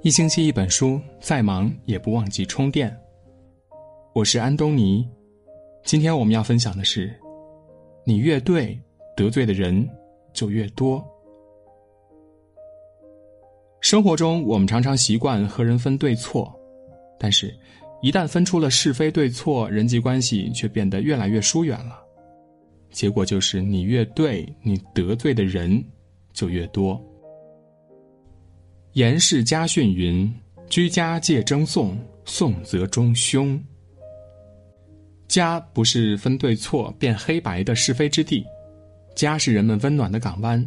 一星期一本书，再忙也不忘记充电。我是安东尼，今天我们要分享的是：你越对，得罪的人就越多。生活中，我们常常习惯和人分对错，但是，一旦分出了是非对错，人际关系却变得越来越疏远了。结果就是，你越对，你得罪的人就越多。严氏家训云：“居家戒争讼，讼则中凶。”家不是分对错、辨黑白的是非之地，家是人们温暖的港湾。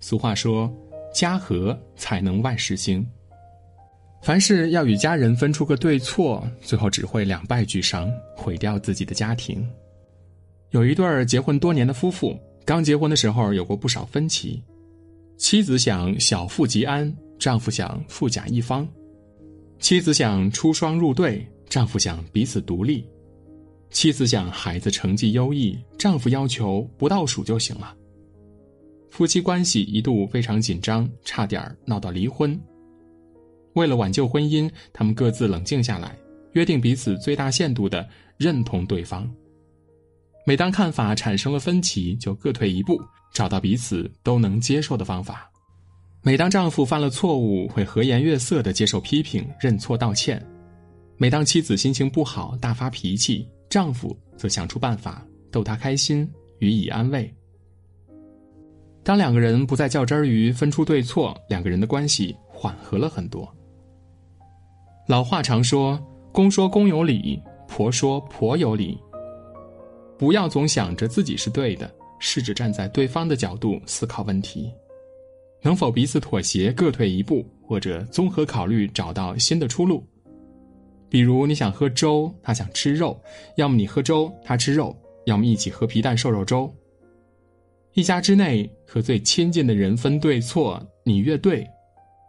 俗话说：“家和才能万事兴。”凡事要与家人分出个对错，最后只会两败俱伤，毁掉自己的家庭。有一对结婚多年的夫妇，刚结婚的时候有过不少分歧，妻子想小富即安。丈夫想富甲一方，妻子想出双入对，丈夫想彼此独立，妻子想孩子成绩优异，丈夫要求不倒数就行了。夫妻关系一度非常紧张，差点闹到离婚。为了挽救婚姻，他们各自冷静下来，约定彼此最大限度的认同对方。每当看法产生了分歧，就各退一步，找到彼此都能接受的方法。每当丈夫犯了错误，会和颜悦色的接受批评、认错道歉；每当妻子心情不好、大发脾气，丈夫则想出办法逗她开心，予以安慰。当两个人不再较真儿于分出对错，两个人的关系缓和了很多。老话常说：“公说公有理，婆说婆有理。”不要总想着自己是对的，试着站在对方的角度思考问题。能否彼此妥协，各退一步，或者综合考虑，找到新的出路？比如你想喝粥，他想吃肉，要么你喝粥，他吃肉，要么一起喝皮蛋瘦肉粥。一家之内和最亲近的人分对错，你越对，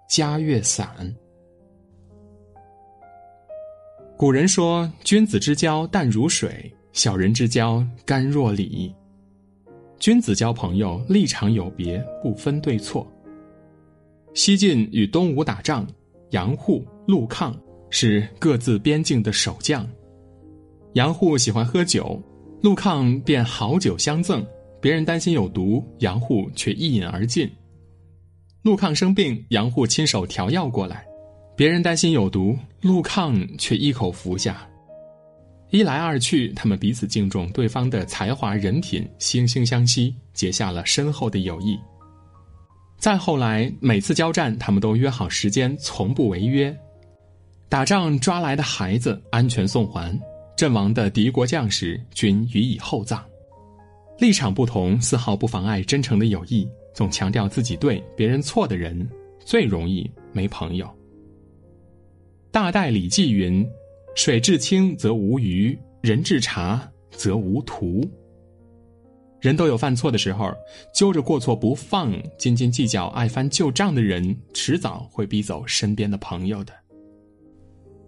家越散。古人说：“君子之交淡如水，小人之交甘若醴。”君子交朋友，立场有别，不分对错。西晋与东吴打仗，杨户、陆抗是各自边境的守将。杨户喜欢喝酒，陆抗便好酒相赠。别人担心有毒，杨户却一饮而尽。陆抗生病，杨户亲手调药过来，别人担心有毒，陆抗却一口服下。一来二去，他们彼此敬重对方的才华、人品，惺惺相惜，结下了深厚的友谊。再后来，每次交战，他们都约好时间，从不违约。打仗抓来的孩子安全送还，阵亡的敌国将士均予以厚葬。立场不同，丝毫不妨碍真诚的友谊。总强调自己对，别人错的人，最容易没朋友。大代礼记云：“水至清则无鱼，人至察则无徒。”人都有犯错的时候，揪着过错不放、斤斤计较、爱翻旧账的人，迟早会逼走身边的朋友的。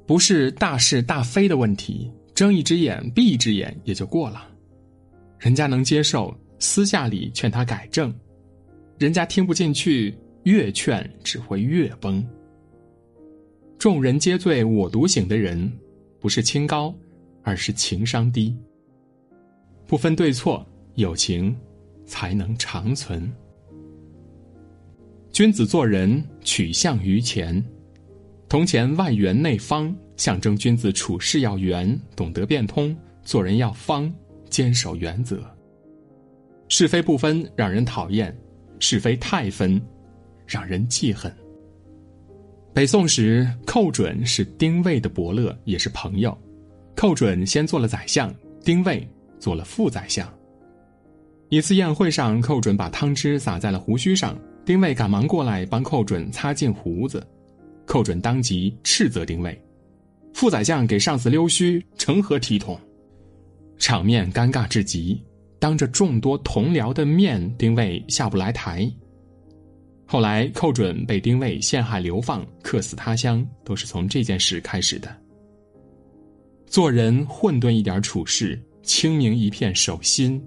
不是大是大非的问题，睁一只眼闭一只眼也就过了。人家能接受，私下里劝他改正；人家听不进去，越劝只会越崩。众人皆醉我独醒的人，不是清高，而是情商低。不分对错。友情才能长存。君子做人取向于前，铜钱外圆内方，象征君子处事要圆，懂得变通；做人要方，坚守原则。是非不分让人讨厌，是非太分让人记恨。北宋时，寇准是丁谓的伯乐，也是朋友。寇准先做了宰相，丁谓做了副宰相。一次宴会上，寇准把汤汁洒在了胡须上，丁谓赶忙过来帮寇准擦净胡子，寇准当即斥责丁谓：“副宰相给上司溜须，成何体统？”场面尴尬至极，当着众多同僚的面，丁谓下不来台。后来，寇准被丁谓陷害流放，客死他乡，都是从这件事开始的。做人混沌一点处事，清明一片守心。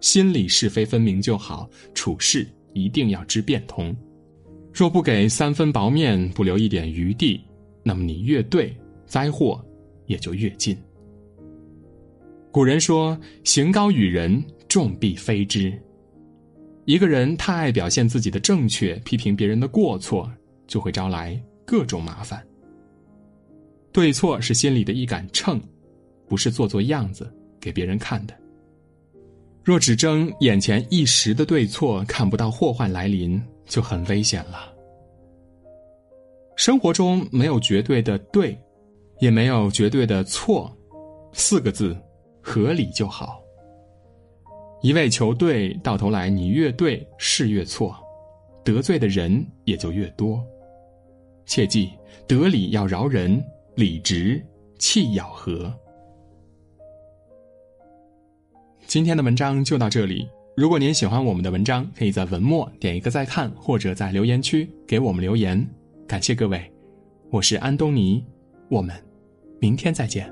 心里是非分明就好，处事一定要知变通。若不给三分薄面，不留一点余地，那么你越对，灾祸也就越近。古人说：“行高于人，众必非之。”一个人太爱表现自己的正确，批评别人的过错，就会招来各种麻烦。对错是心里的一杆秤，不是做做样子给别人看的。若只争眼前一时的对错，看不到祸患来临，就很危险了。生活中没有绝对的对，也没有绝对的错，四个字，合理就好。一味求对，到头来你越对事越错，得罪的人也就越多。切记，得理要饶人，理直气要和。今天的文章就到这里。如果您喜欢我们的文章，可以在文末点一个再看，或者在留言区给我们留言。感谢各位，我是安东尼，我们明天再见。